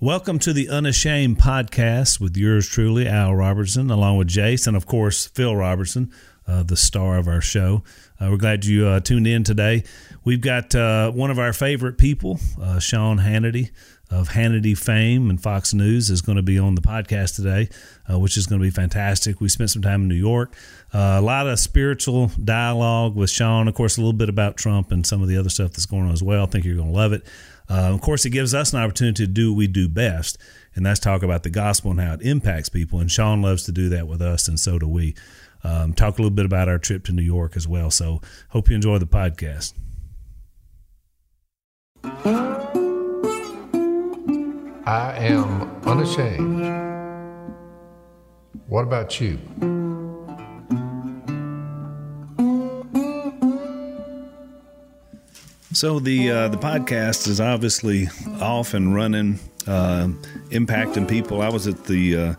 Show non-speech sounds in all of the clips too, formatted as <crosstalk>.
Welcome to the Unashamed podcast with yours truly, Al Robertson, along with Jace, and of course, Phil Robertson, uh, the star of our show. Uh, we're glad you uh, tuned in today. We've got uh, one of our favorite people, uh, Sean Hannity of Hannity fame and Fox News, is going to be on the podcast today, uh, which is going to be fantastic. We spent some time in New York. a lot of spiritual dialogue with Sean, of course, a little bit about Trump and some of the other stuff that's going on as well. I think you're going to love it. Uh, of course, it gives us an opportunity to do what we do best, and that's talk about the gospel and how it impacts people. And Sean loves to do that with us, and so do we. Um, talk a little bit about our trip to New York as well. So, hope you enjoy the podcast. I am unashamed. What about you? So the uh, the podcast is obviously off and running, uh, impacting people. I was at the uh,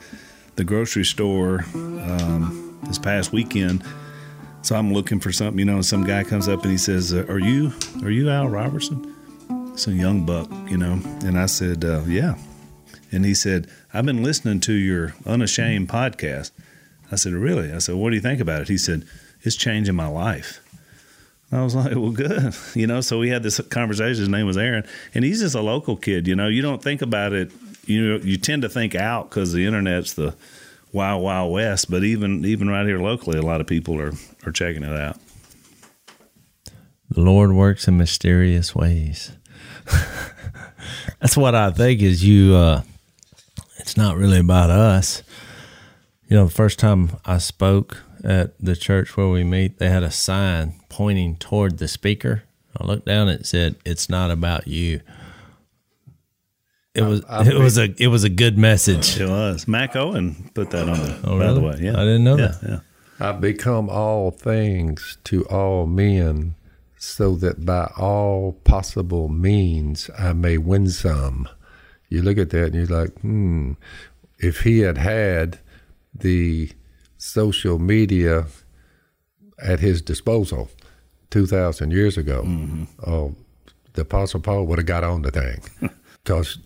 the grocery store um, this past weekend, so I'm looking for something. You know, some guy comes up and he says, uh, "Are you are you Al Robertson?" A young buck, you know, and I said, uh, "Yeah," and he said, "I've been listening to your Unashamed podcast." I said, "Really?" I said, "What do you think about it?" He said, "It's changing my life." I was like, well, good. <laughs> You know, so we had this conversation. His name was Aaron, and he's just a local kid. You know, you don't think about it. You you tend to think out because the internet's the wild, wild west. But even even right here locally, a lot of people are are checking it out. The Lord works in mysterious ways. <laughs> That's what I think. Is you? Uh, it's not really about us. You know, the first time I spoke at the church where we meet, they had a sign pointing toward the speaker. I looked down and it said, "It's not about you." It was I, I it was a it was a good message. It was. Mac Owen put that on. there, oh, by the way, yeah, I didn't know yeah, that. Yeah. I've become all things to all men, so that by all possible means I may win some. You look at that and you're like, hmm. If he had had the social media at his disposal 2,000 years ago, mm-hmm. uh, the Apostle Paul would have got on the thing. <laughs> Because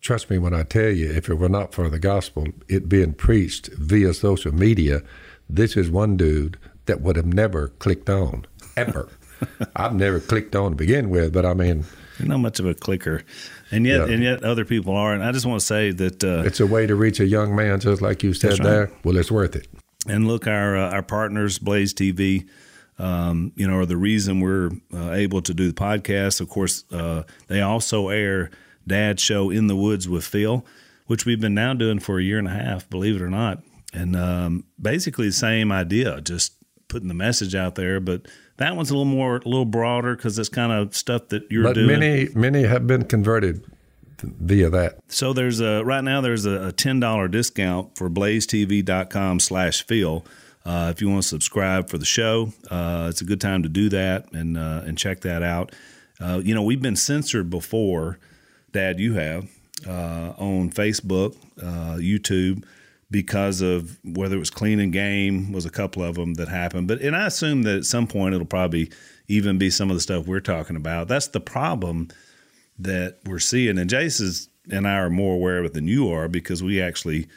trust me when I tell you, if it were not for the gospel, it being preached via social media, this is one dude that would have never clicked on, ever. <laughs> <laughs> I've never clicked on to begin with, but I mean, you're not much of a clicker, and yet yeah. and yet other people are. And I just want to say that uh, it's a way to reach a young man, just like you said right. there. Well, it's worth it. And look, our uh, our partners, Blaze TV, um, you know, are the reason we're uh, able to do the podcast. Of course, uh, they also air Dad's show in the woods with Phil, which we've been now doing for a year and a half, believe it or not. And um, basically the same idea, just putting the message out there, but that one's a little more, a little broader because it's kind of stuff that you're but doing. Many, many have been converted via that. So there's a right now there's a, ten dollar discount for blazetv.com slash Phil. Uh, if you want to subscribe for the show, uh, it's a good time to do that and uh, and check that out. Uh, you know, we've been censored before, Dad. You have uh, on Facebook, uh, YouTube, because of whether it was clean and game was a couple of them that happened. But and I assume that at some point it'll probably even be some of the stuff we're talking about. That's the problem that we're seeing. And Jace and I are more aware of it than you are because we actually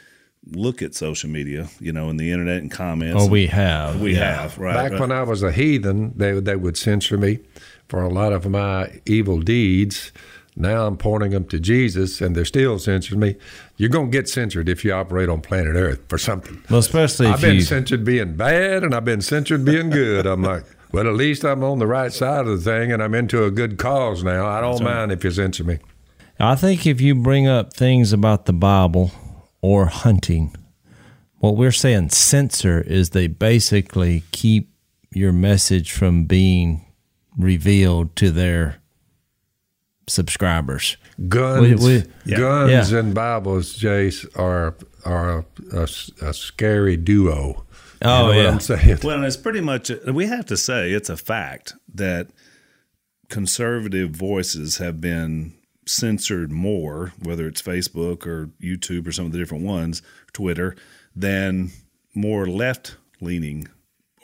look at social media, you know, and the internet and comments. Oh, we have. We yeah. have, right. Back right. when I was a heathen, they, they would censor me for a lot of my evil deeds. Now I'm pointing them to Jesus, and they're still censoring me. You're going to get censored if you operate on planet Earth for something. Well, especially I've been you... censored being bad, and I've been censored being good. I'm like, well, at least I'm on the right side of the thing and I'm into a good cause now. I don't mind if you censor me. I think if you bring up things about the Bible or hunting, what we're saying censor is they basically keep your message from being revealed to their subscribers. Guns, we, we, yeah. guns, yeah. and Bibles, Jace, are are a, a, a scary duo. Oh you know yeah, I'm saying. Well, it's pretty much. We have to say it's a fact that conservative voices have been censored more, whether it's Facebook or YouTube or some of the different ones, Twitter, than more left leaning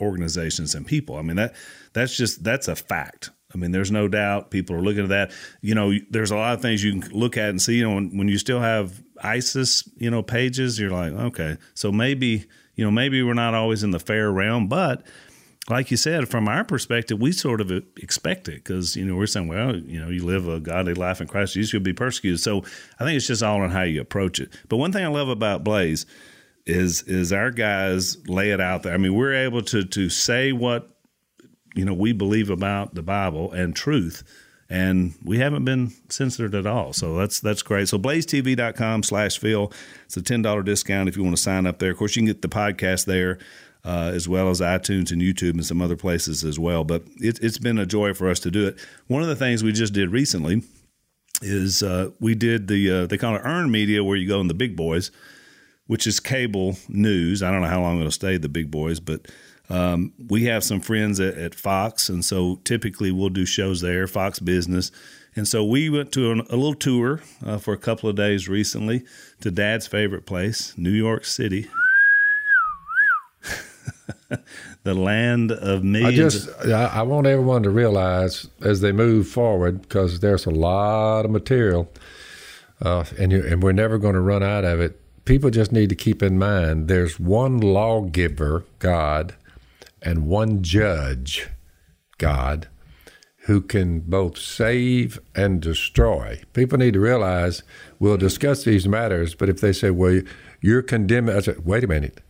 organizations and people. I mean that that's just that's a fact. I mean, there's no doubt people are looking at that. You know, there's a lot of things you can look at and see. You know, when, when you still have ISIS, you know, pages, you're like, okay, so maybe, you know, maybe we're not always in the fair realm, but like you said, from our perspective, we sort of expect it because you know we're saying, well, you know, you live a godly life in Christ, you should be persecuted. So I think it's just all on how you approach it. But one thing I love about Blaze is is our guys lay it out there. I mean, we're able to to say what you know we believe about the Bible and truth. And we haven't been censored at all. So that's that's great. So blazetv.com slash Phil. It's a $10 discount if you want to sign up there. Of course, you can get the podcast there uh, as well as iTunes and YouTube and some other places as well. But it, has been a joy for us to do it. One of the things we just did recently is uh, we did the uh, they call it earned media, where you go in the big boys, which is cable news. I don't know how long it'll stay the big boys, but um, we have some friends at, at, Fox, and so typically we'll do shows there, Fox Business. And so we went to an, a little tour uh, for a couple of days recently to Dad's favorite place, New York City. <laughs> the land of me. I just I, want everyone to realize as they move forward because there's a lot of material, uh, and you, and we're never going to run out of it. People just need to keep in mind there's one lawgiver, God, and one judge, God, who can both save and destroy. People need to realize we'll discuss these matters, but if they say, "Well, you're condemning," I said, "Wait a minute."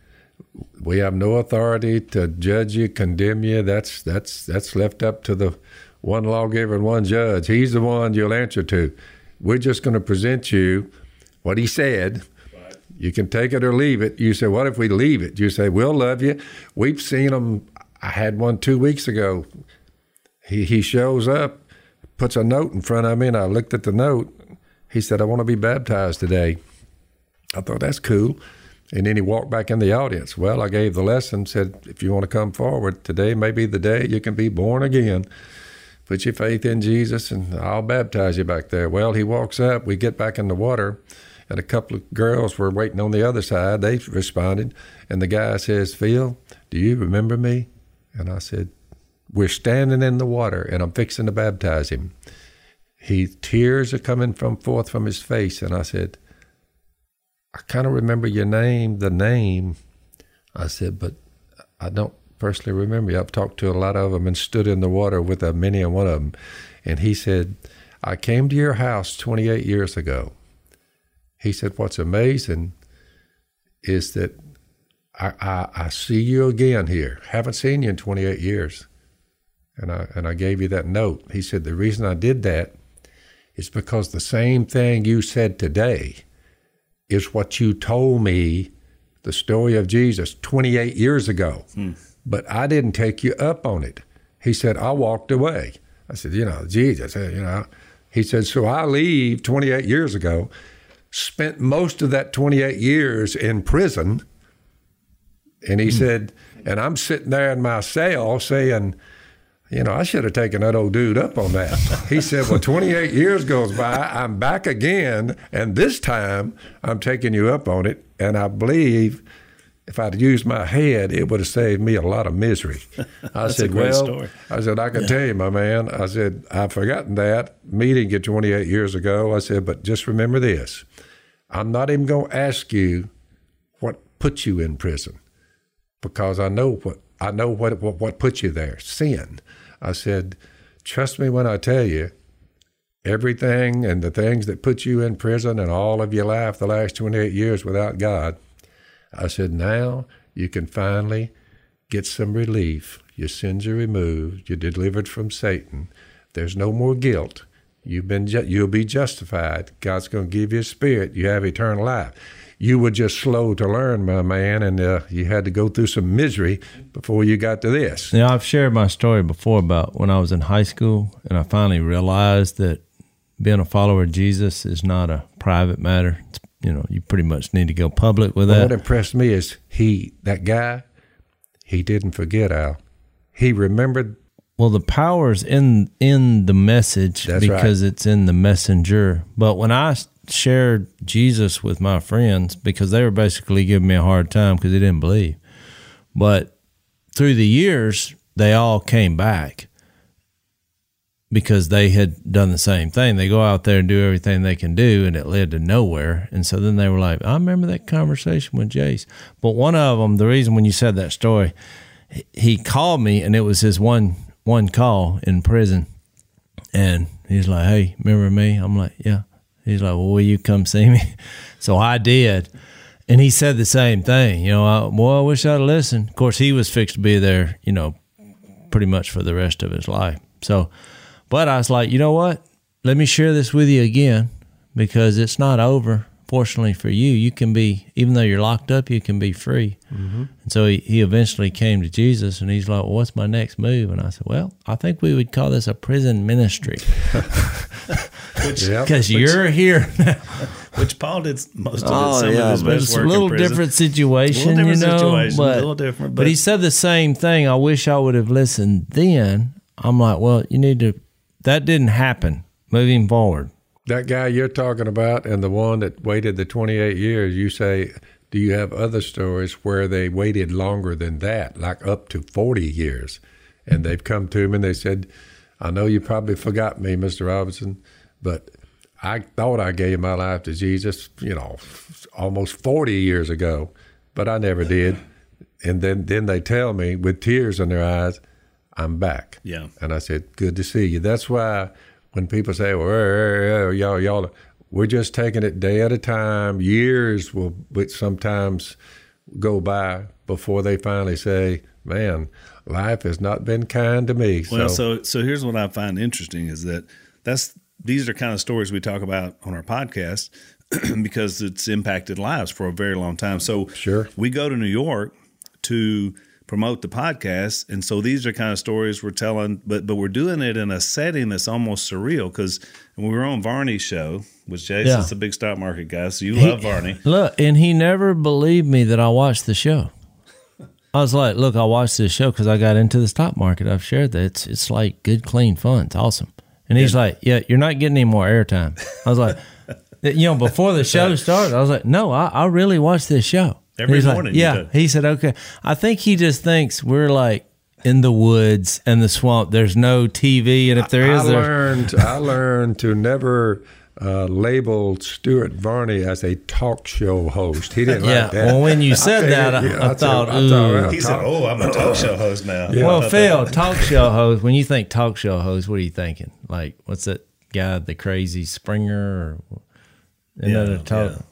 we have no authority to judge you, condemn you. That's that's that's left up to the one lawgiver and one judge. He's the one you'll answer to. We're just going to present you what he said. You can take it or leave it. You say, "What if we leave it?" You say, "We'll love you." We've seen them. I had one two weeks ago. He he shows up, puts a note in front of me, and I looked at the note. He said, "I want to be baptized today." I thought that's cool. And then he walked back in the audience. Well, I gave the lesson, said, if you want to come forward, today may be the day you can be born again. Put your faith in Jesus and I'll baptize you back there. Well, he walks up, we get back in the water, and a couple of girls were waiting on the other side. They responded, and the guy says, Phil, do you remember me? And I said, We're standing in the water and I'm fixing to baptize him. He tears are coming from forth from his face, and I said, I kind of remember your name, the name. I said, but I don't personally remember you. I've talked to a lot of them and stood in the water with a many and one of them. And he said, I came to your house 28 years ago. He said, What's amazing is that I, I, I see you again here. Haven't seen you in 28 years. And I, and I gave you that note. He said, The reason I did that is because the same thing you said today is what you told me the story of Jesus 28 years ago. Hmm. But I didn't take you up on it. He said, I walked away. I said, you know, Jesus, uh, you know. He said, so I leave 28 years ago, spent most of that 28 years in prison. And he hmm. said, and I'm sitting there in my cell saying, you know, I should have taken that old dude up on that. He said, Well, 28 years goes by, I'm back again, and this time I'm taking you up on it. And I believe if I'd used my head, it would have saved me a lot of misery. <laughs> I said, Well, story. I said, I can yeah. tell you, my man. I said, I've forgotten that meeting you 28 years ago. I said, But just remember this I'm not even going to ask you what put you in prison because I know what I know what, what, what put you there sin. I said, trust me when I tell you, everything and the things that put you in prison and all of your life the last 28 years without God, I said, now you can finally get some relief. Your sins are removed. You're delivered from Satan. There's no more guilt. You've been ju- you'll be justified. God's going to give you a spirit. You have eternal life you were just slow to learn, my man, and uh, you had to go through some misery before you got to this. Yeah, I've shared my story before about when I was in high school, and I finally realized that being a follower of Jesus is not a private matter. It's, you know, you pretty much need to go public with that. What impressed me is he, that guy, he didn't forget Al. He remembered. Well, the power's in in the message That's because right. it's in the messenger. But when I shared Jesus with my friends because they were basically giving me a hard time because they didn't believe. But through the years, they all came back. Because they had done the same thing. They go out there and do everything they can do, and it led to nowhere. And so then they were like, I remember that conversation with Jace. But one of them, the reason when you said that story, he- called me, and it was his one one call in prison. And he's like, Hey, remember me? I'm like, Yeah. He's like, Well, will you come see me? <laughs> So I did. And he said the same thing. You know, I, well, I wish I'd listened. Of course, he was fixed to be there, you know, pretty much for the rest of his life. So, but I was like, you know what? Let me share this with you again because it's not over. Fortunately for you, you can be, even though you're locked up, you can be free. Mm-hmm. And so he, he eventually came to Jesus and he's like, well, what's my next move? And I said, well, I think we would call this a prison ministry <laughs> Which, Yep. because you're here. now. <laughs> which Paul did most of Oh, it, some of his but best it's work a little in different situation, different you know. situation, but, a little different, But, but- he said the same thing. I wish I would have listened then. I'm like, well, you need to. That didn't happen. Moving forward, That guy you're talking about and the one that waited the 28 years, you say, do you have other stories where they waited longer than that, like up to 40 years? And they've come to him and they said, I know you probably forgot me, Mr. Robinson, but I thought I gave my life to Jesus, you know, almost 40 years ago, but I never did. And then, then they tell me with tears in their eyes, I'm back. Yeah. And I said, "Good to see you." That's why when people say, "Well, y'all, y'all," we're just taking it day at a time. Years will, sometimes go by before they finally say, "Man, life has not been kind to me." Well, so so here's what I find interesting is that that's these are kind of stories we talk about on our podcast <clears throat> because it's impacted lives for a very long time. So Sure. we go to New York to promote the podcast, and so these are kind of stories we're telling, but but we're doing it in a setting that's almost surreal because we were on Varney's show, which Jason's Yeah. a big stock market guy, so you He- love Varney. <laughs> look, and he never believed me that I watched the show. I was like, look, I watched this show because I got into the stock market. I've shared that it's it's like good, clean fun. It's awesome. And he's like, yeah, you're not getting any more airtime. I was like, <laughs> you know, before the show <laughs> started, I was like, no, I, I really watched this show. And Every he's morning you yeah. did. He said, okay. I think he just thinks we're like in the woods and the swamp. There's no TV, and if there is, I there's learned I <laughs> learned to never uh, label Stuart Varney as a talk show host. He didn't yeah. like that. Well, when you said that, I, Yeah, I, I thought, thought- I thought, He said, "Oh, I'm a talk show <laughs> host now." Yeah. Well, Phil, talk <laughs> show host. When you think talk show host, what are you thinking? Like, what's that guy, the crazy Springer, or another Yeah, talk?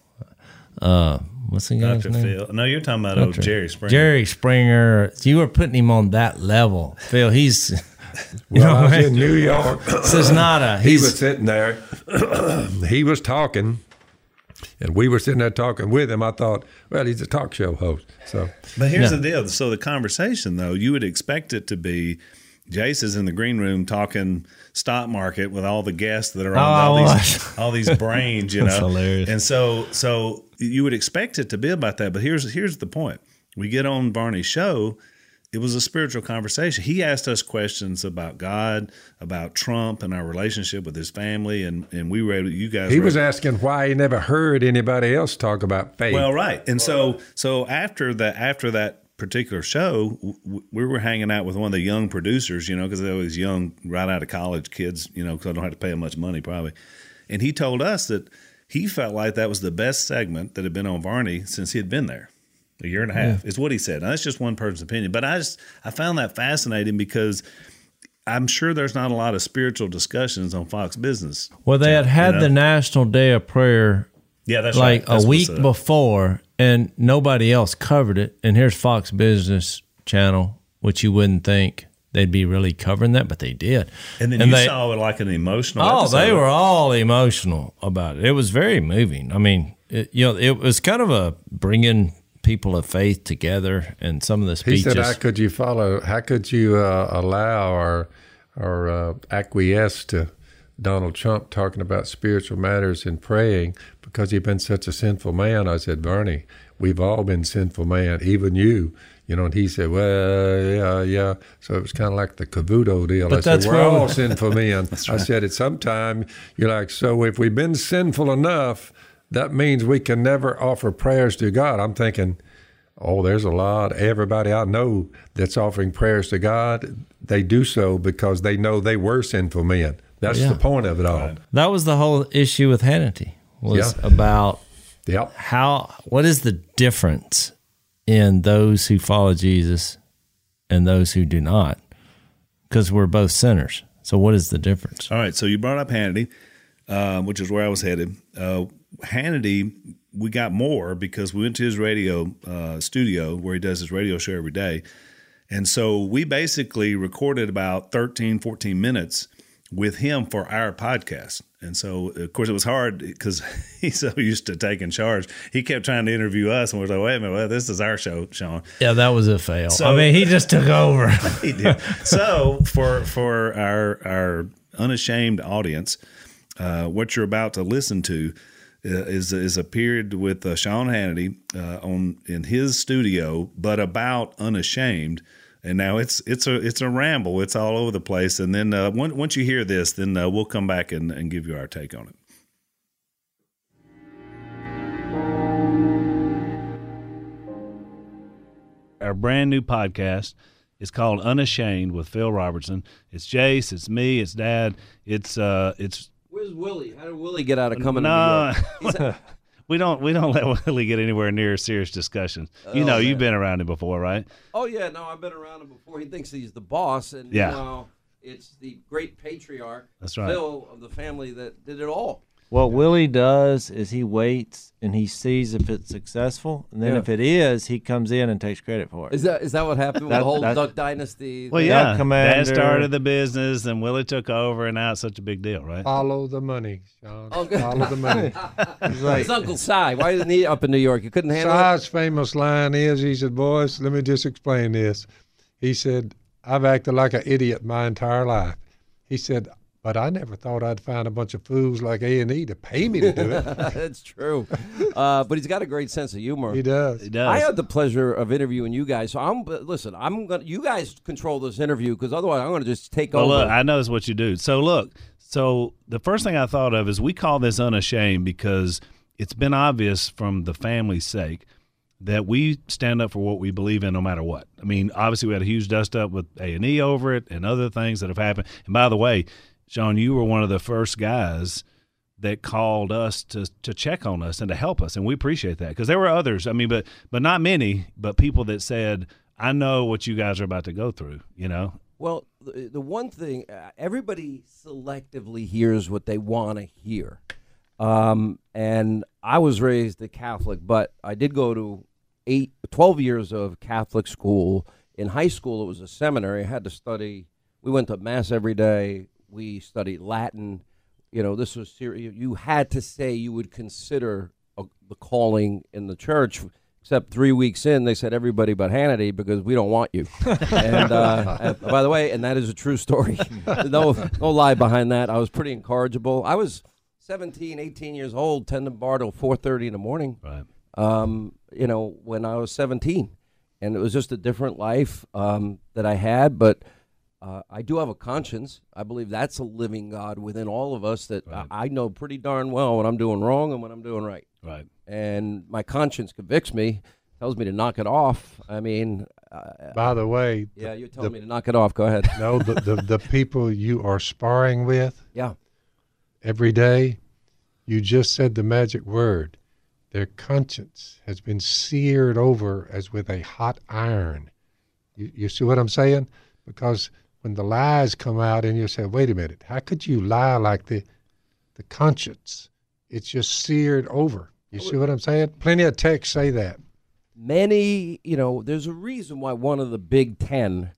Uh, what's the guy's Dr. name? Phil. No, you're talking about old Jerry Springer. Jerry Springer. You were putting him on that level, Phil. He's, <laughs> you Well, know, I was what I in? New York. this is not a. he was sitting there. <clears throat> he was talking, and we were sitting there talking with him. I thought, well, he's a talk show host. So But here's Yeah. the deal. So the conversation, though, you would expect it to be Jace is in the green room talking stock market with all the guests that are on Oh, all these <laughs> all these brains, you know. That's hilarious. And so so you would expect it to be about that. But here's here's the point. We get on Varney's show. It was a spiritual conversation. He asked us questions about God, about Trump, and our relationship with his family, and and we were you guys. he were- was asking why he never heard anybody else talk about faith. well, right. And so so after that after that particular show, we were hanging out with one of the young producers, you know, because they're always young, right out of college kids, you know, because I don't have to pay them much money probably. And he told us that he felt like that was the best segment that had been on Varney since he had been there. A year and a half is what he said. Now, that's just one person's opinion, but I just I found that fascinating because I'm sure there's not a lot of spiritual discussions on Fox Business. well, they had had know? the National Day of Prayer Yeah, that's like right. That's a week before, and nobody else covered it. And here's Fox Business Channel, which you wouldn't think they'd be really covering that, but they did. And then you they, saw it like an emotional. oh, episode. they were all emotional about it. It was very moving. I mean, it, you know, it was kind of a bringing people of faith together, and some of the speeches. he said, "How could you follow? How could you uh, allow or or uh, acquiesce to Donald Trump talking about spiritual matters and praying because he'd been such a sinful man?" I said, "Bernie, we've all been sinful man, even you." You know, and he said, "Well, yeah, yeah." So it was kind of like the Cavuto deal. But I said, that's "We're where we- all sinful men." <laughs> I said, "At some time, you're like, so if we've been sinful enough, that means we can never offer prayers to God." I'm thinking, Oh, there's a lot. Everybody I know that's offering prayers to God, they do so because they know they were sinful men. That's Yeah. the point of it all. That was the whole issue with Hannity was Yeah. about Yep. how what is the difference in those who follow Jesus and those who do not? Because we're both sinners. So what is the difference? All right, so you brought up Hannity, uh, which is where I was headed. Uh, Hannity, we got more because we went to his radio uh, studio where he does his radio show every day. And so we basically recorded about 13, 14 minutes with him for our podcast. And so, of course, it was hard because <laughs> he's so used to taking charge. He kept trying to interview us, and we're like, wait a minute, well, this is our show, Sean. Yeah, that was a fail. So- I mean, he just took over. <laughs> he did. So for for our our unashamed audience, uh, what you're about to listen to uh, is is a period with uh, Sean Hannity uh, on in his studio, but about unashamed. And now it's it's a it's a ramble. It's all over the place. And then uh, once once you hear this, then uh, we'll come back and, and give you our take on it. Our brand new podcast is called Unashamed with Phil Robertson. It's Jace, it's me, it's Dad. It's uh, it's Where's Willie? How did Willie get out of coming to New no, York? <laughs> we don't we don't <laughs> let Willie get anywhere near serious discussions. You Oh, know, you've been around him before, right? Oh yeah, no, I've been around him before. He thinks he's the boss, and Yeah. know, it's the great patriarch, That's right. Phil of the family that did it all. What Willie does is he waits and he sees if it's successful, and then Yeah. if it is, he comes in and takes credit for it. Is that is that what happened with That- the whole that- Duck Dynasty? Well, yeah. Duck Commander. Dad started the business, and Willie took over, and now it's such a big deal, right? Follow the money, Sean. Oh, good. Follow the money. <laughs> He's like, It's Uncle Si. Why isn't he up in New York? You couldn't handle it. Si's famous line is, he said, boys, let me just explain this. He said, I've acted like an idiot my entire life. He said, but I never thought I'd find a bunch of fools like A&E to pay me to do it. <laughs> That's true. Uh, but he's got a great sense of humor. he does. He does. I had the pleasure of interviewing you guys. So I'm listen. I'm gonna. You guys control this interview because otherwise I'm gonna just take Well, over. look, I know it's what you do. So look, so the first thing I thought of is we call this unashamed because it's been obvious from the family's sake that we stand up for what we believe in no matter what. I mean, obviously we had a huge dust up with A and E over it and other things that have happened. And by the way, Sean, you were one of the first guys that called us to to check on us and to help us, and we appreciate that because there were others. I mean, but but not many, but people that said, "I know what you guys are about to go through." You know, Well, the, one thing, uh, everybody selectively hears what they want to hear. Um, and I was raised a Catholic, but I did go to eight, 12 years of Catholic school. In high school, it was a seminary. I had to study. We went to Mass every day. We studied Latin. You know, this was serious. You had to say you would consider a, the calling in the church. Except three weeks in, they said everybody but Hannity because we don't want you. <laughs> and uh, and by the way, and that is a true story. <laughs> no, no lie behind that. I was pretty incorrigible. I was 17, 18 years old, tending bar till 4:30 in the morning. right? Um, you know, when I was 17, and it was just a different life um, that I had. But uh, I do have a conscience. I believe that's a living God within all of us that Right. I, I know pretty darn well when I'm doing wrong and when I'm doing right Right. and my conscience convicts me, tells me to knock it off. I mean, uh, By the way, yeah, you're telling me to knock it off. Go ahead. <laughs> no, the, the, the people you are sparring with Yeah, every day, you just said the magic word. Their conscience has been seared over as with a hot iron. You, you see what I'm saying? Because when the lies come out and you say, wait a minute, how could you lie like the, the conscience? It's just seared over. You see what I'm saying? Plenty of texts say that. many. You know, there's a reason why one of the big ten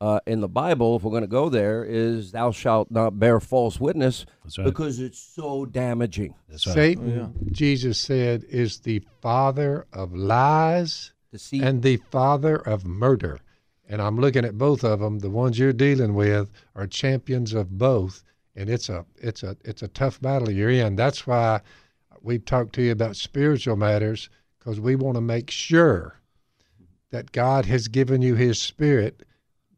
uh, in the Bible, if we're going to go there, is "Thou shalt not bear false witness," That's right. because it's so damaging. That's right. Satan, Jesus said, is the father of lies Deceit. and the father of murder. And I'm looking at both of them. The ones you're dealing with are champions of both, and it's a it's a it's a tough battle you're in. That's why we talk to you about spiritual matters because we want to make sure that God has given you His Spirit,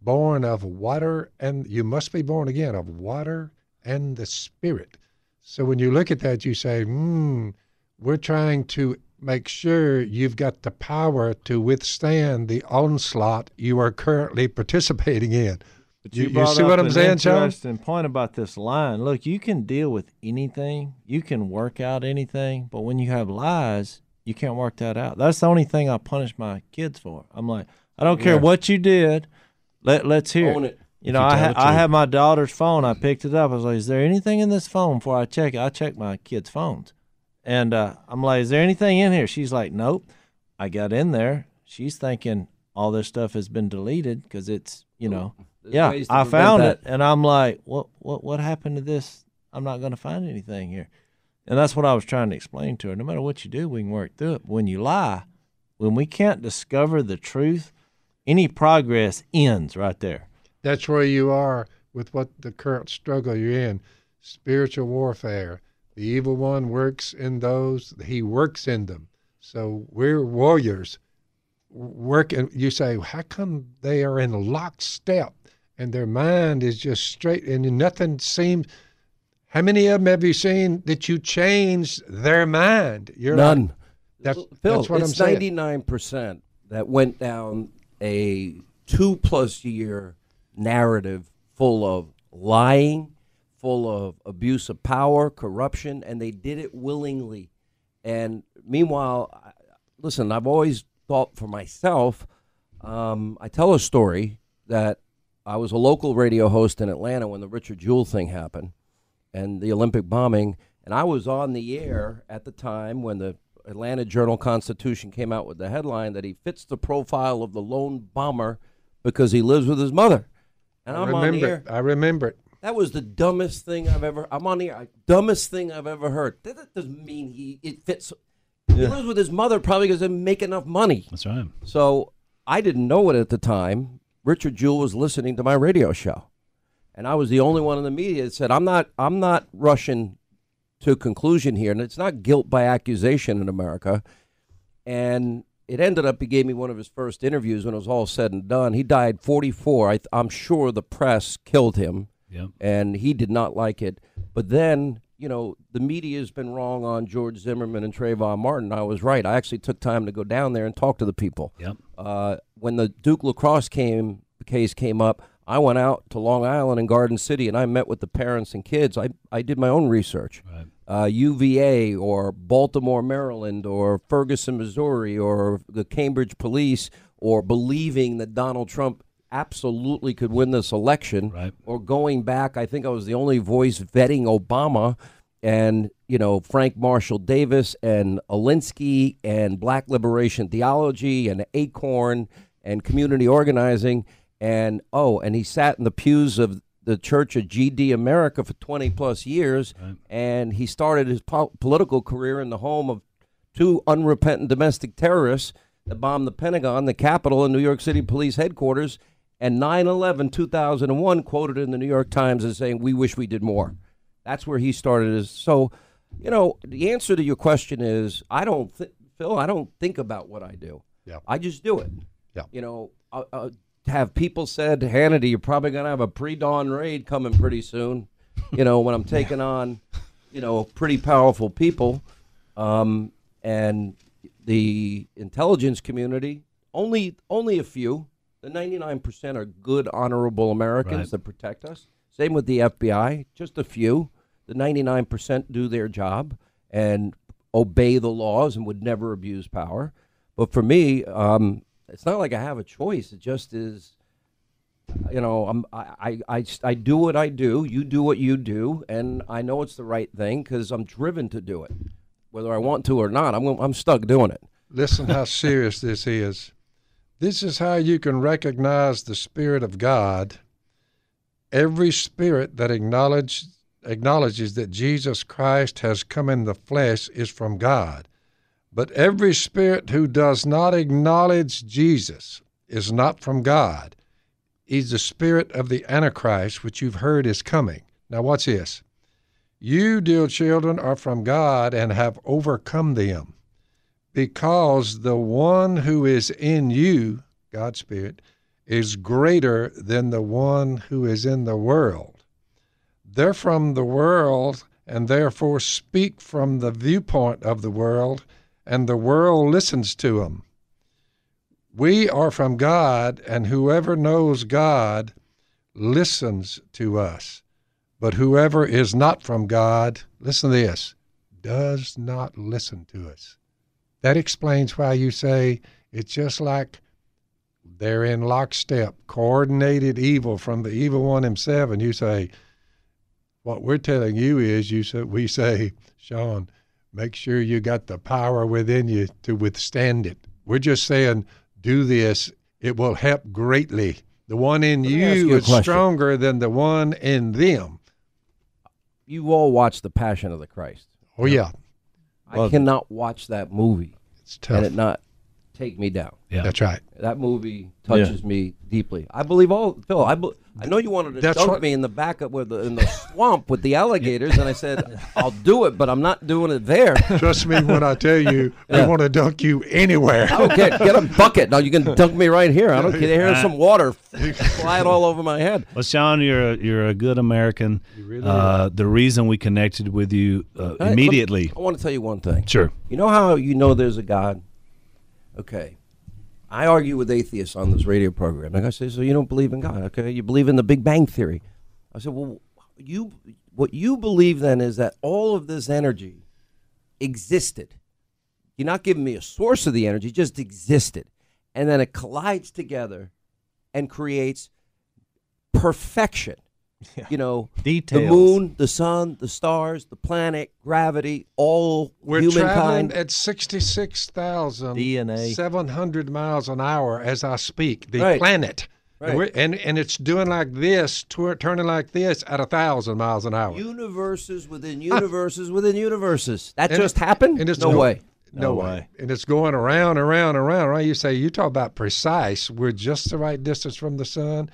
born of water, and you must be born again of water and the Spirit. So when you look at that, you say, "Hmm, we're trying to make sure you've got the power to withstand the onslaught you are currently participating in. But You- you, you see what I'm saying, Sean? Interesting point about this line. Look, you can deal with anything. You can work out anything, but when you have lies, you can't work that out. That's the only thing I punish my kids for. I'm like, I don't care Yeah. what you did. Let Let's hear. Own it. You know, I tell ha- I truth. had my daughter's phone. I picked it up. I was like, "Is there anything in this phone?" Before I check it, I check my kids' phones, and uh, I'm like, "Is there anything in here?" She's like, "Nope." I got in there. She's thinking all this stuff has been deleted because it's you know, There's yeah. I found that. it, and I'm like, "What? What? What happened to this? I'm not going to find anything here." And that's what I was trying to explain to her. No matter what you do, we can work through it. But when you lie, when we can't discover the truth, any progress ends right there. That's where you are with what the current struggle you're in. Spiritual warfare. The evil one works in those, he works in them. So we're warriors. Working, you say, how come they are in lockstep and their mind is just straight and nothing seems. How many of them have you seen that you changed their mind? You're like- None. that's, Phil, that's what it's I'm saying. ninety nine percent that went down a two plus year narrative full of lying, full of abuse of power, corruption, and they did it willingly. And meanwhile, I- listen, I've always thought for myself. Um, I tell a story that I was a local radio host in Atlanta when the Richard Jewell thing happened and the Olympic bombing. And I was on the air at the time when the Atlanta Journal Constitution came out with the headline that he fits the profile of the lone bomber because he lives with his mother. And I I'm on the air. it. I remember it. That was the dumbest thing I've ever. I'm on the air. Dumbest thing I've ever heard. That, that doesn't mean he it fits. He lives with his mother probably because they make enough money. That's right. So I didn't know it at the time. Richard Jewell was listening to my radio show, and I was the only one in the media that said, "I'm not. I'm not rushing to a conclusion here, and it's not guilt by accusation in America." And it ended up he gave me one of his first interviews when it was all said and done. He died 44. I, I'm sure the press killed him Yep. and he did not like it. But then, you know, the media has been wrong on George Zimmerman and Trayvon Martin. I was right. I actually took time to go down there and talk to the people. Yep. Uh, when the Duke lacrosse came case came up, I went out to Long Island and Garden City and I met with the parents and kids. I, I did my own research. Right. Uh, UVA or Baltimore, Maryland, or Ferguson, Missouri, or the Cambridge Police, or believing that Donald Trump absolutely could win this election, Right. or going back, I think I was the only voice vetting Obama and you know Frank Marshall Davis and Alinsky and Black Liberation Theology and Acorn and community organizing and oh and he sat in the pews of the Church of GD America for 20 plus years Right. and he started his po- political career in the home of two unrepentant domestic terrorists that bombed the Pentagon, the Capitol, and New York City Police headquarters. And 9 11 2001 quoted in the New York Times as saying, We wish we did more. That's where he started his. So, you know, the answer to your question is I don't, th- Phil, I don't think about what I do. Yeah. I just do it. Yeah. You know, uh, uh, have people said, Hannity, you're probably going to have a pre dawn raid coming pretty soon, you know, when I'm <laughs> taking on, you know, pretty powerful people. Um, and the intelligence community, only only a few. The 99% are good, honorable Americans Right. that protect us. Same with the FBI, just a few. The 99% do their job and obey the laws and would never abuse power. But for me, um, it's not like I have a choice. It just is you know, I'm, I, I, I, I do what I do. You do what you do, and I know it's the right thing because I'm driven to do it, whether I want to or not. I'm, I'm stuck doing it. Listen how serious this is. This is how you can recognize the Spirit of God. Every spirit that acknowledge, acknowledges that Jesus Christ has come in the flesh is from God. But every spirit who does not acknowledge Jesus is not from God. He's the spirit of the Antichrist, which you've heard is coming. Now, watch this. You, dear children, are from God and have overcome them because the one who is in you, God's Spirit, is greater than the one who is in the world. They're from the world and therefore speak from the viewpoint of the world and the world listens to them. We are from God, and whoever knows God listens to us. But whoever is not from God, listen to this, does not listen to us. That explains why you say it's just like they're in lockstep, coordinated evil from the evil one himself. And you say, what we're telling you is, you say, we say, Sean, make sure you got the power within you to withstand it. We're just saying, do this. It will help greatly. The one in Let you you is stronger than the one in them. You all watch The Passion of the Christ. Oh yeah, I cannot watch that movie it's tough. and it not take me down. Yeah. That's right. That movie touches me deeply. I believe all Phil. I, be, I know you wanted to That's dunk what- me in the back of where the in the swamp with the alligators, and I said <laughs> I'll do it, but I'm not doing it there. Trust me when I tell you, we want to dunk you anywhere. I don't get get a bucket. Now you can dunk me right here. I don't care. Here's some water flying all over my head. Well, Sean, you're a, you're a good American. uh, the reason we connected with you uh, All right, let me- immediately. I want to tell you one thing. Sure. You know how you know there's a God? Okay. I argue with atheists on this radio program. Like I say, so you don't believe in God, okay? You believe in the Big Bang Theory. I said, well, you what you believe then is that all of this energy existed. You're not giving me a source of the energy, just existed. And then it collides together and creates perfection. You know, <laughs> Details. the moon, the sun, the stars, the planet, gravity, all We're humankind. traveling at 66,700 DNA. miles an hour as I speak, the Right. planet. Right. And, and, and it's doing like this, tour, turning like this at a 1,000 miles an hour. universes within <laughs> universes within universes. That And just it- happened? and it's no go- way. No, No way. way. And it's going around, around, around, right? You say, you talk about precise. We're just the right distance from the sun.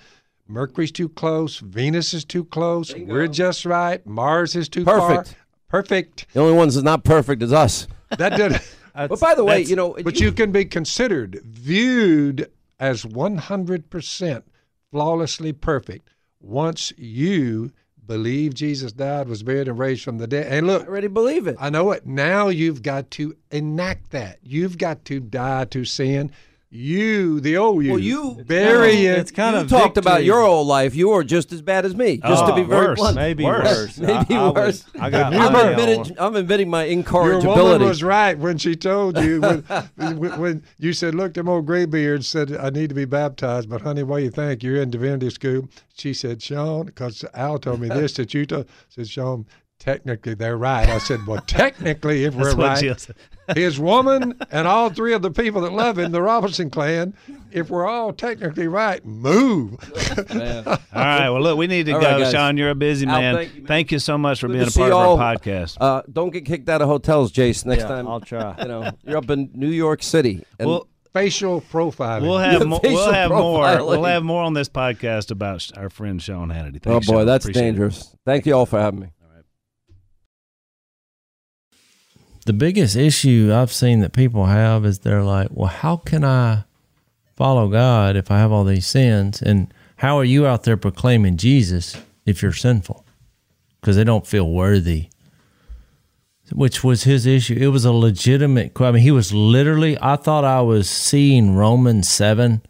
Mercury's too close. Venus is too close. We're just right. Mars is too Perfect. far. Perfect. The only ones that's not perfect is us. That did. <laughs> But by the way, you know, but you can be considered, viewed as 100% flawlessly perfect once you believe Jesus died, was buried, and raised from the dead. And I look, already believe it. I know it. Now you've got to enact that. You've got to die to sin. You, the old you, Well, you- bury you know, it. it's kind you of talked about your old life. You were just as bad as me. Just oh, to Oh, be very worse. blunt. Maybe Worse. <laughs> worse. Maybe I, I worse. would- I got I'm my own. admitting, I'm admitting my Your woman was right when she told you when, <laughs> when, when you said, "Look, them old graybeards said I need to be baptized." But honey, what do you think? You're in divinity school. She said, "Sean," because Al told me this that you told. Said Sean, technically they're right. I said, "Well, technically, if <laughs> we're right, <laughs> his woman and all three of the people that love him, the Robinson clan, if we're all technically right, move." <laughs> All right. Well, look, we need to All go. right. Sean, you're a busy man. thank you, man. Thank you so much for Good being a part of all. our podcast. Uh, don't get kicked out of hotels, Jace. Next Yeah, time, I'll try. You know, you're up in New York City. And We'll Facial profiling. we'll have Yeah, more. We'll facial have more. We'll have more on this podcast about sh- our friend Sean Hannity. oh boy, Sean. that's Appreciate it. dangerous. Thank you all for having me. The biggest issue I've seen that people have is they're like, well, how can I follow God if I have all these sins? And how are you out there proclaiming Jesus if you're sinful? Because they don't feel worthy. Which was his issue. It was a legitimate. I mean, he was literally. I thought I was seeing Romans seven,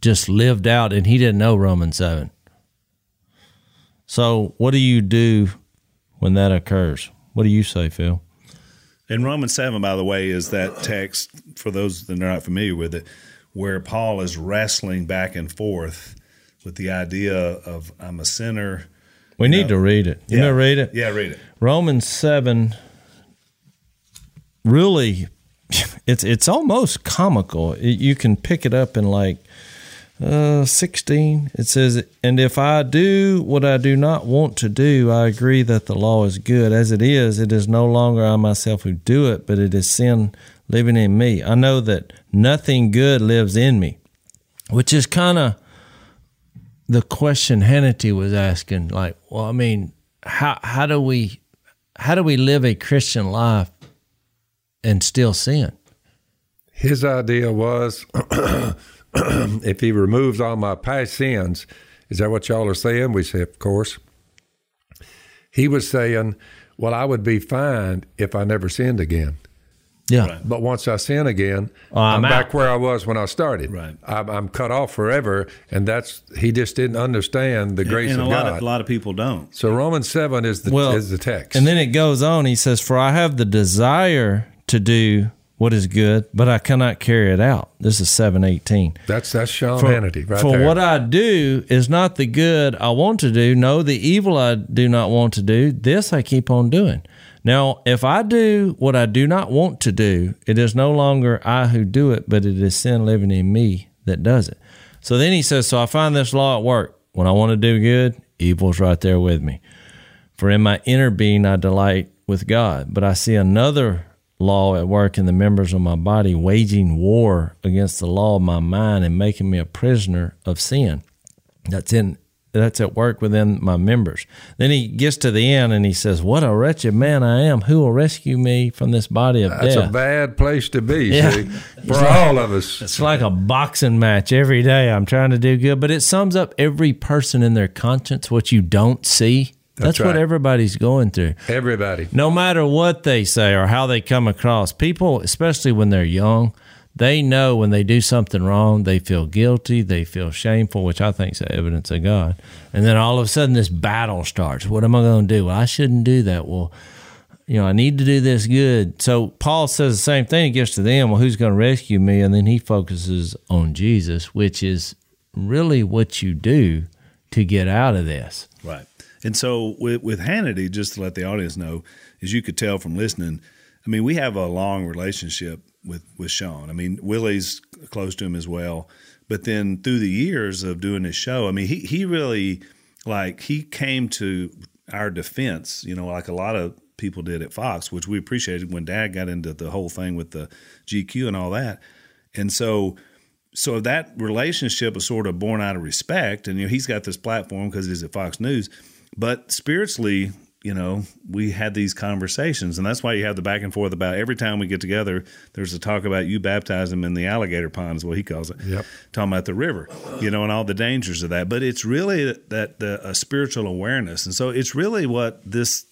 just lived out, and he didn't know Romans seven. So, what do you do when that occurs? What do you say, Phil? And Romans 7, by the way, is that text, for those that are not familiar with it, where Paul is wrestling back and forth with the idea of I'm a sinner. We need to read it. You know, read it. Yeah, read it. Romans seven. Really, <laughs> it's it's almost comical. It, you can pick it up in like uh, sixteen. It says, "And if I do what I do not want to do, I agree that the law is good. As it is, it is no longer I myself who do it, but it is sin living in me. I know that nothing good lives in me." Which is kind of the question Hannity was asking, like, well, I mean, how how do we how do we live a Christian life and still sin? His idea was <clears throat> <clears throat> if he removes all my past sins, is that what y'all are saying? We say, of course. He was saying, well, I would be fine if I never sinned again. Yeah. Right. But once I sin again, I'm I'm, back where I was when I started. Right. I'm, I'm cut off forever, and that's he just didn't understand the grace and a of lot God. of a lot of people don't. so Romans seven is the Well, is the text. And then it goes on. He says, For I have the desire to do what is good, but I cannot carry it out. This is 718. that's that's Sean For, right for there. what I do is not the good I want to do. No, the evil I do not want to do. This I keep on doing. Now, if I do what I do not want to do, it is no longer I who do it, but it is sin living in me that does it. So then he says, So I find this law at work. When I want to do good, evil's right there with me. For in my inner being I delight with God. But I see another law at work in the members of my body, waging war against the law of my mind and making me a prisoner of sin. That's in that's at work within my members. Then he gets to the end and he says, What a wretched man I am. Who will rescue me from this body of that's death? That's a bad place to be. Yeah. See, <laughs> for all of us. It's like a boxing match every day. I'm trying to do good, but it sums up every person in their conscience, what you don't see. That's, That's what everybody's going through. Everybody. No matter what they say or how they come across, people, especially when they're young, they know when they do something wrong, they feel guilty, they feel shameful, which I think is evidence of God. And then all of a sudden, this battle starts. What am I going to do? Well, I shouldn't do that. Well, you know, I need to do this good. So Paul says the same thing. He gets to them. Well, who's going to rescue me? And then he focuses on Jesus, which is really what you do to get out of this. Right. And so with, with Hannity, just to let the audience know, as you could tell from listening, I mean, we have a long relationship with, with Sean. I mean, Willie's close to him as well. But then through the years of doing this show, I mean, he, he really, like, he came to our defense, you know, like a lot of people did at Fox, which we appreciated when Dad got into the whole thing with the GQ and all that. And so, so that relationship was sort of born out of respect. And you know, he's got this platform because he's at Fox News. But spiritually, you know, we had these conversations, and that's why you have the back and forth about every time we get together. There's a talk about you baptize him in the alligator pond, is what he calls it. Yep. Talking about the river, you know, and all the dangers of that. But it's really that the a spiritual awareness, and so it's really what this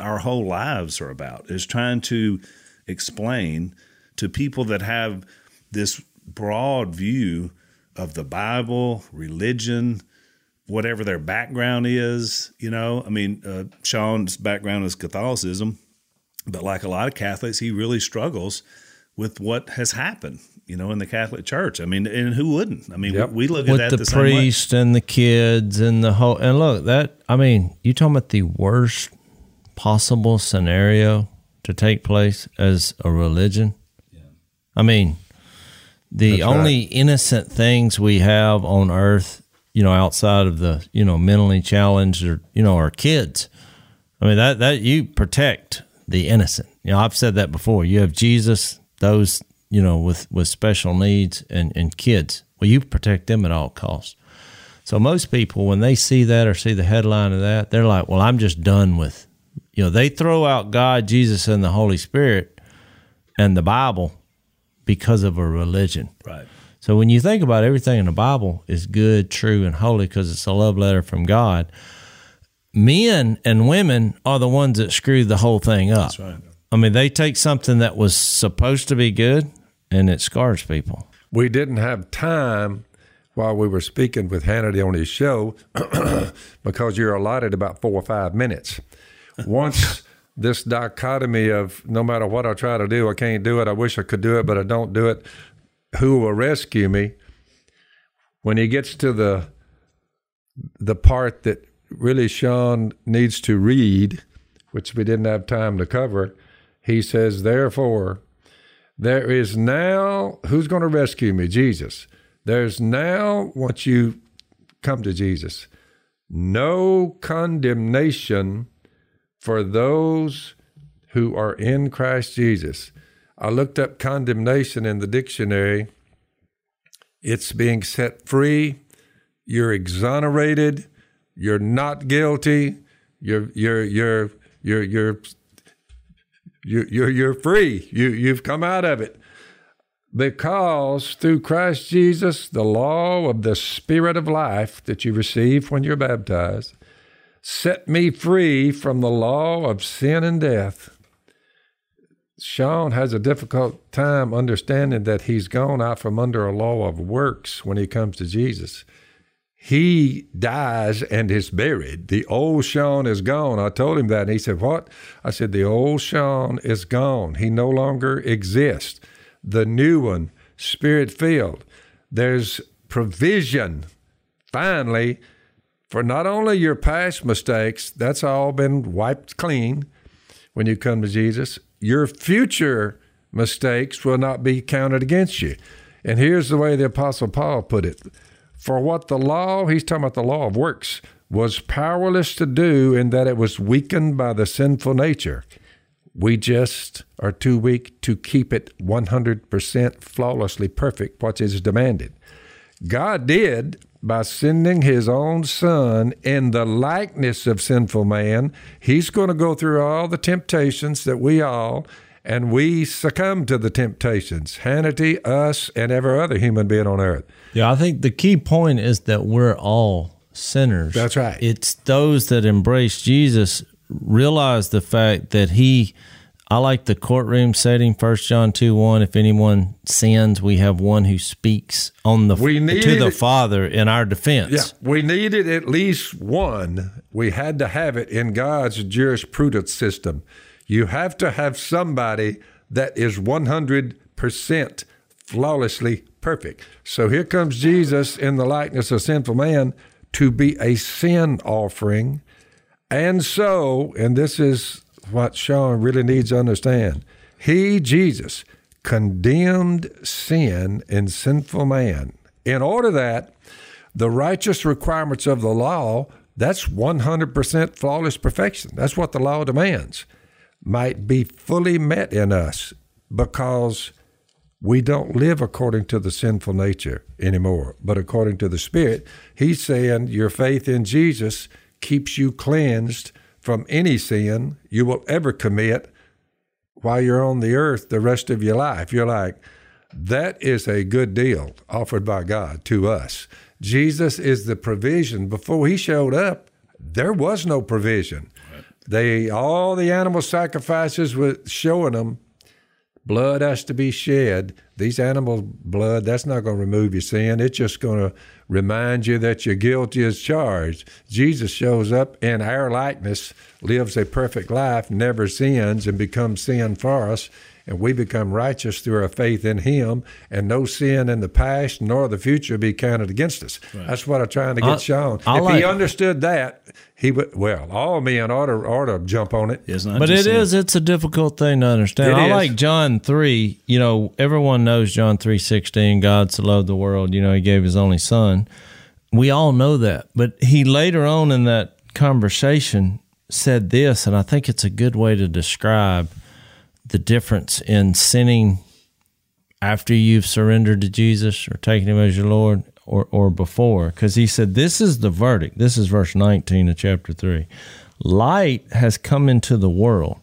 our whole lives are about is trying to explain to people that have this broad view of the Bible, religion, whatever their background is. You know, I mean, uh, Sean's background is Catholicism, but like a lot of Catholics, he really struggles with what has happened. You know, in the Catholic Church. I mean, and who wouldn't? I mean, Yep. we, we look with at the, that the, same way. priest and the kids and the whole and look that I mean you talking about the worst possible scenario to take place as a religion. Yeah. I mean, the That's right. only innocent things we have on earth, you know, outside of the you know mentally challenged or you know are kids. I mean that that you protect the innocent. You know, I've said that before. You have Jesus, those you know with with special needs and and kids. Well, you protect them at all costs. So most people, when they see that or see the headline of that, they're like, "Well, I'm just done with." You know, they throw out God, Jesus, and the Holy Spirit and the Bible because of a religion. Right. So when you think about everything in the Bible is good, true, and holy because it's a love letter from God. Men and women are the ones that screw the whole thing up. That's right. I mean, they take something that was supposed to be good and it scars people. we didn't have time while we were speaking with Hannity on his show <clears throat> because you're allotted about four or five minutes. Once <laughs> this dichotomy of no matter what I try to do, I can't do it. I wish I could do it, but I don't do it. Who will rescue me? When he gets to the the part that really Sean needs to read, which we didn't have time to cover, he says, Therefore, there is now, who's going to rescue me? Jesus. There's now, once you come to Jesus, no condemnation for those who are in Christ Jesus. I looked up condemnation in the dictionary. It's being set free. You're exonerated. You're not guilty. You're you're you're you're you're you're you're, you're free. You you've come out of it because through Christ Jesus, the law of the Spirit of life that you receive when you're baptized set me free from the law of sin and death. Sean has a difficult time understanding that he's gone out from under a law of works when he comes to Jesus. He dies and is buried. The old Sean is gone. I told him that. And he said, What? I said, The old Sean is gone. He no longer exists. The new one, spirit filled. There's provision, finally, for not only your past mistakes, that's all been wiped clean when you come to Jesus, your future mistakes will not be counted against you. And here's the way the Apostle Paul put it For what the law, he's talking about the law of works, was powerless to do in that it was weakened by the sinful nature. We just are too weak to keep it 100% flawlessly perfect, what is demanded. God did by sending his own son in the likeness of sinful man. He's going to go through all the temptations that we all, and we succumb to the temptations. Hannity, us, and every other human being on earth. Yeah, I think the key point is that we're all sinners. That's right. It's those that embrace Jesus realize the fact that he I like the courtroom setting. First John two one. If anyone sins, we have one who speaks on the We to the. Father in our defense. Yeah, we needed at least one. We had to have it in God's jurisprudence system. You have to have somebody that is 100% flawlessly perfect. So here comes Jesus in the likeness of sinful man to be a sin offering. And so, and this is what Sean really needs to understand He, Jesus, condemned sin in sinful man in order that the righteous requirements of the law, that's 100% flawless perfection. That's what the law demands, might be fully met in us because we don't live according to the sinful nature anymore, but according to the Spirit. He's saying your faith in Jesus keeps you cleansed from any sin you will ever commit while you're on the earth the rest of your life. You're like, that is a good deal offered by God to us. Jesus is the provision. Before he showed up, there was no provision. They all the animal sacrifices were showing them blood has to be shed. These animal blood, that's not going to remove your sin. It's just going to remind you that you're guilty as charged. Jesus shows up in our likeness, lives a perfect life, never sins, and becomes sin for us. And we become righteous through our faith in Him, and no sin in the past nor the future be counted against us. That's what I'm trying to get I- shown. I if like- he understood that, he would. Well, all men ought to, ought to jump on it. It's not But just it sin. is, it's a difficult thing to understand. It I is. like John 3. You know, everyone knows John 3 16. God so loved the world, you know, he gave his only son. We all know that. But he later on in that conversation said this, and I think it's a good way to describe the difference in sinning after you've surrendered to Jesus or taken him as your Lord or, or before. Because he said, This is the verdict. This is verse 19 of chapter 3. Light has come into the world,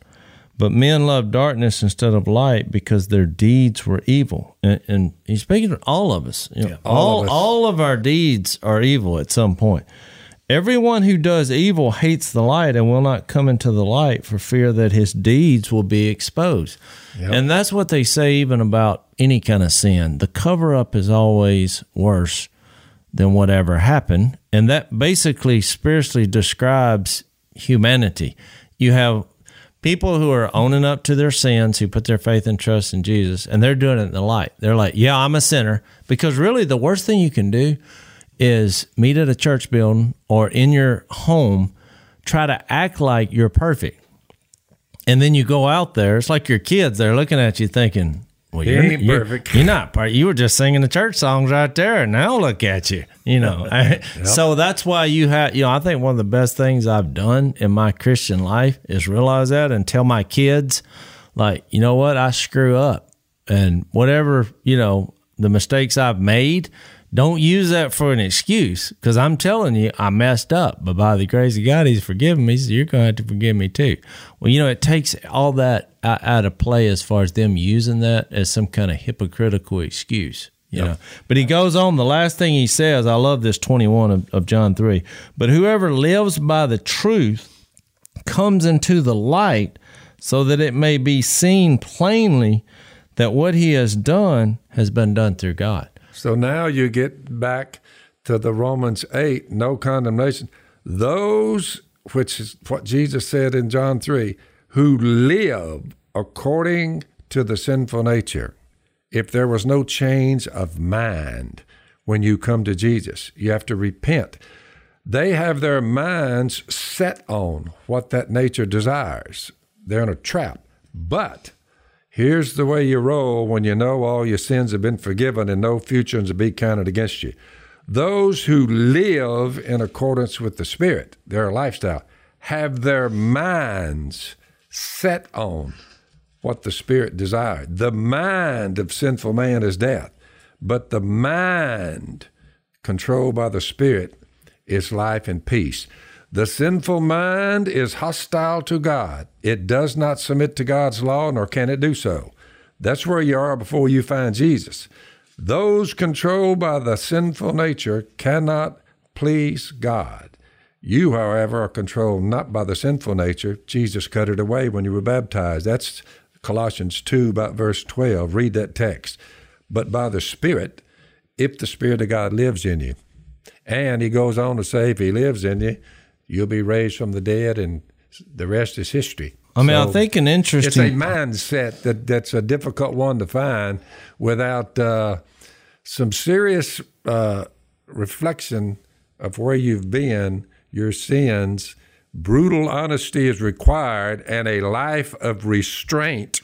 but men love darkness instead of light because their deeds were evil. And, and he's speaking to all of us. You know, all all, of us. all of our deeds are evil at some point. Everyone who does evil hates the light and will not come into the light for fear that his deeds will be exposed. And that's what they say even about any kind of sin. The cover up is always worse than whatever happened. And that basically spiritually describes humanity. You have people who are owning up to their sins, who put their faith and trust in Jesus, and they're doing it in the light. They're like, yeah, I'm a sinner. Because really, the worst thing you can do is meet at a church building or in your home, try to act like you're perfect. And then you go out there, it's like your kids, they're looking at you thinking, well, you're, ain't you're- perfect. You're not perfect. You were just singing the church songs right there, now look at you. You know, <laughs> so that's why you have. You know, I think one of the best things I've done in my Christian life is realize that and tell my kids, like, you know what, I screw up, and whatever you know, the mistakes I've made. Don't use that for an excuse because I'm telling you, I messed up. But by the grace of God, He's forgiven me. So you're going to have to forgive me too. Well, you know, it takes all that out of play as far as them using that as some kind of hypocritical excuse. You know, but he goes on. The last thing he says, I love this 21 of, of John 3. But whoever lives by the truth comes into the light so that it may be seen plainly that what he has done has been done through God. So now you get back to the Romans 8, no condemnation. Those, which is what Jesus said in John 3, who live according to the sinful nature. If there was no change of mind when you come to Jesus, you have to repent. They have their minds set on what that nature desires. They're in a trap. But here's the way you roll when you know all your sins have been forgiven and no future is to be counted against you. Those who live in accordance with the Spirit, their lifestyle, have their minds set on what the Spirit desired. The mind of sinful man is death, but the mind controlled by the Spirit is life and peace. The sinful mind is hostile to God. It does not submit to God's law, nor can it do so. That's where you are before you find Jesus. Those controlled by the sinful nature cannot please God. You, however, are controlled not by the sinful nature. Jesus cut it away when you were baptized. That's Colossians 2, about verse 12. Read that text. But by the Spirit, if the Spirit of God lives in you. And he goes on to say, if he lives in you, you'll be raised from the dead, and the rest is history. I mean, So I think an interesting. It's a mindset that, that's a difficult one to find without uh, some serious uh, reflection of where you've been, your sins. Brutal honesty is required, and a life of restraint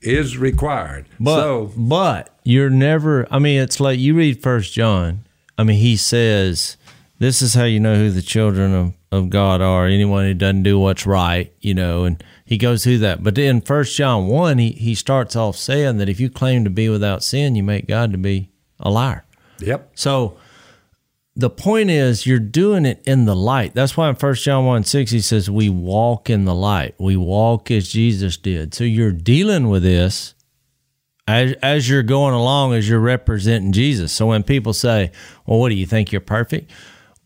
is required. But so, but you're never. I mean, it's like you read First John. I mean, he says, "This is how you know who the children of, of God are. Anyone who doesn't do what's right, you know." And he goes through that. But in First John one, he he starts off saying that if you claim to be without sin, you make God to be a liar. yep, So the point is you're doing it in the light. That's why in 1 John 1 6 he says, We walk in the light. We walk as Jesus did. So you're dealing with this as as you're going along as you're representing Jesus. So when people say, Well, what do you think you're perfect?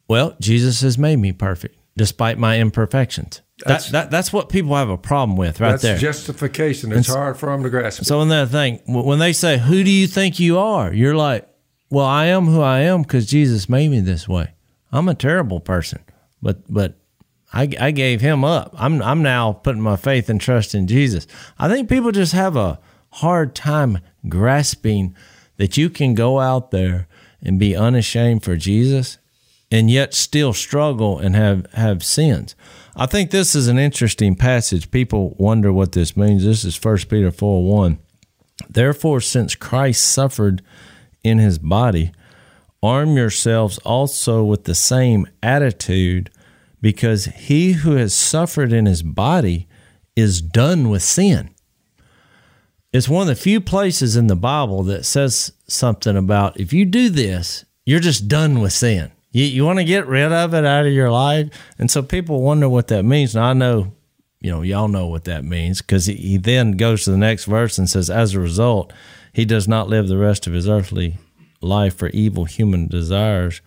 Well, Jesus has made me perfect despite my imperfections. That's- that, that's what people have a problem with right that's there. justification. It's hard for them to grasp. So in that thing, when they say, "Who do you think you are?" You're like, "Well, I am who I am because Jesus made me this way. I'm a terrible person, but but I, I gave him up. I'm I'm now putting my faith and trust in Jesus. I think people just have a hard time grasping that you can go out there and be unashamed for Jesus and yet still struggle and have have sins. I think this is an interesting passage. People wonder what this means. This is 1 Peter 4 1. Therefore, since Christ suffered in his body, arm yourselves also with the same attitude, because he who has suffered in his body is done with sin. It's one of the few places in the Bible that says something about if you do this, you're just done with sin. You, you want to get rid of it out of your life. And so people wonder what that means. Now, I know, you know, y'all know what that means because he, he then goes to the next verse and says, as a result, he does not live the rest of his earthly life for evil human desires,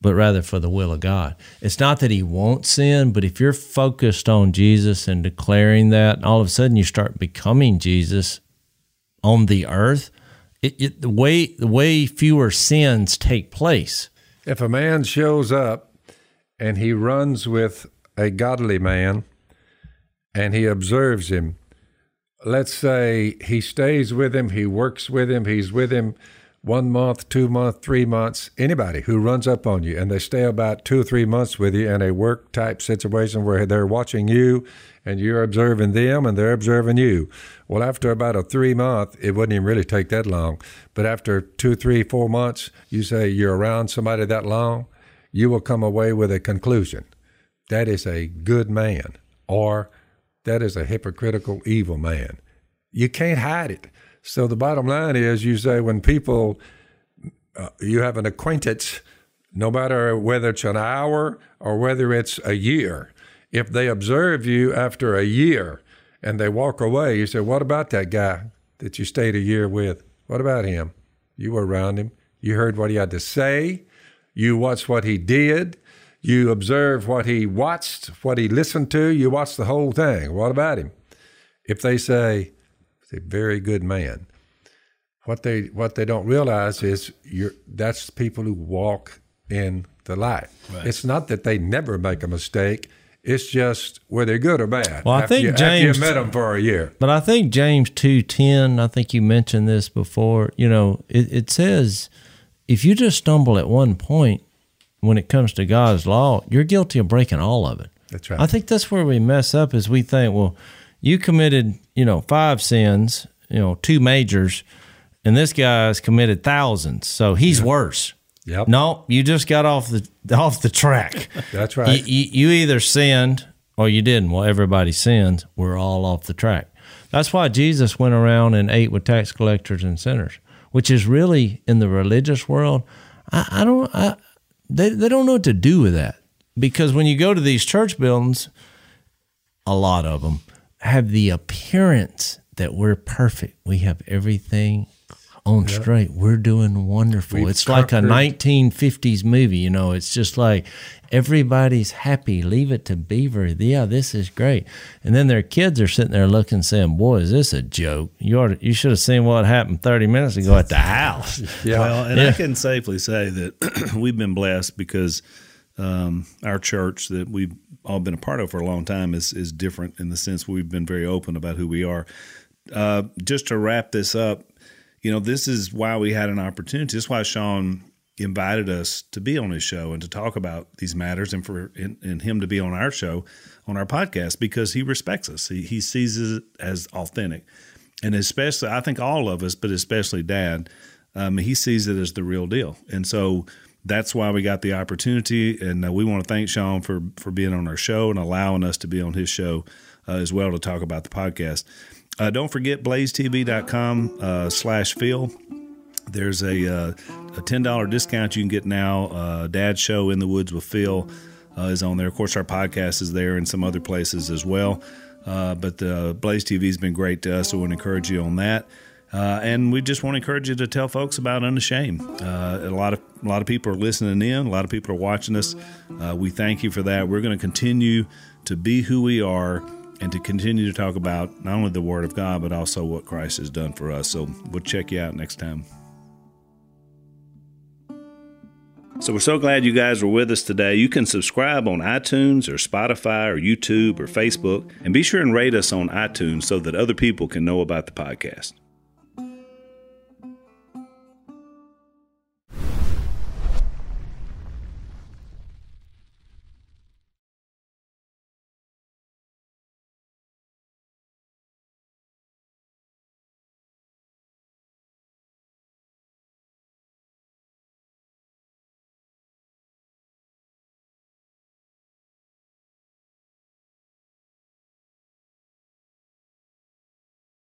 but rather for the will of God. It's not that he won't sin, but if you're focused on Jesus and declaring that, and all of a sudden you start becoming Jesus on the earth, it, it, the way the way fewer sins take place. If a man shows up and he runs with a godly man and he observes him, let's say he stays with him, he works with him, he's with him one month, two months, three months, anybody who runs up on you and they stay about two or three months with you in a work type situation where they're watching you and you're observing them and they're observing you. Well, after about a three month, it wouldn't even really take that long. But after two, three, four months, you say you're around somebody that long, you will come away with a conclusion. That is a good man or that is a hypocritical evil man. You can't hide it. So the bottom line is you say when people, uh, you have an acquaintance, no matter whether it's an hour or whether it's a year, if they observe you after a year and they walk away, you say, What about that guy that you stayed a year with? What about him? You were around him. You heard what he had to say. You watched what he did. You observed what he watched, what he listened to. You watched the whole thing. What about him? If they say, "He's a very good man," what they what they don't realize is you're that's people who walk in the light. It's not that they never make a mistake. It's just whether they're good or bad. Well, I After think you, James- you met them for a year. But I think James two ten. I think you mentioned this before. You know, it, it says if you just stumble at one point when it comes to God's law, you're guilty of breaking all of it. That's right. I think that's where we mess up. Is we think, well, you committed, you know, five sins, you know, two majors, and this guy's committed thousands, so he's worse. Yep. No, you just got off the <laughs> off the track. That's You, right. you, you either sinned or you didn't. Well, everybody sins. We're all off the track. That's why Jesus went around and ate with tax collectors and sinners, which is really in the religious world. I, I don't. I, they they don't know what to do with that because when you go to these church buildings, a lot of them have the appearance that we're perfect. We have everything on straight. We're doing wonderful. We've it's like a 1950s movie, you know. It's just like everybody's happy. Leave it to Beaver. Yeah, this is great. And then their kids are sitting there looking, saying, "Boy, is this a joke? You ought to, you should have seen what happened 30 minutes ago at the <laughs> house." yeah. Well, and I can safely say that <clears throat> we've been blessed because um, our church that we've all been a part of for a long time is is different in the sense we've been very open about who we are. Uh, just to wrap this up, you know, this is why we had an opportunity. This is why Sean invited us to be on his show and to talk about these matters, and for and, and him to be on our show, on our podcast, because he respects us. He, he sees it as authentic, and especially I think all of us, but especially Dad, um, he sees it as the real deal, and so that's why we got the opportunity. And uh, we want to thank Sean for for being on our show and allowing us to be on his show uh, as well to talk about the podcast. Uh, don't forget blazetv.com uh, slash Phil. There's a uh, a ten dollar discount you can get now. Uh, Dad's show in the woods with Phil uh, is on there. Of course, our podcast is there and some other places as well. Uh, but the Blaze TV has been great to us, so we to encourage you on that. Uh, and we just want to encourage you to tell folks about Unashamed. Uh, a lot of a lot of people are listening in. A lot of people are watching us. Uh, we thank you for that. We're going to continue to be who we are and to continue to talk about not only the Word of God but also what Christ has done for us. So we'll check you out next time. So we're so glad you guys were with us today. You can subscribe on iTunes or Spotify or YouTube or Facebook, and be sure and rate us on iTunes so that other people can know about the podcast.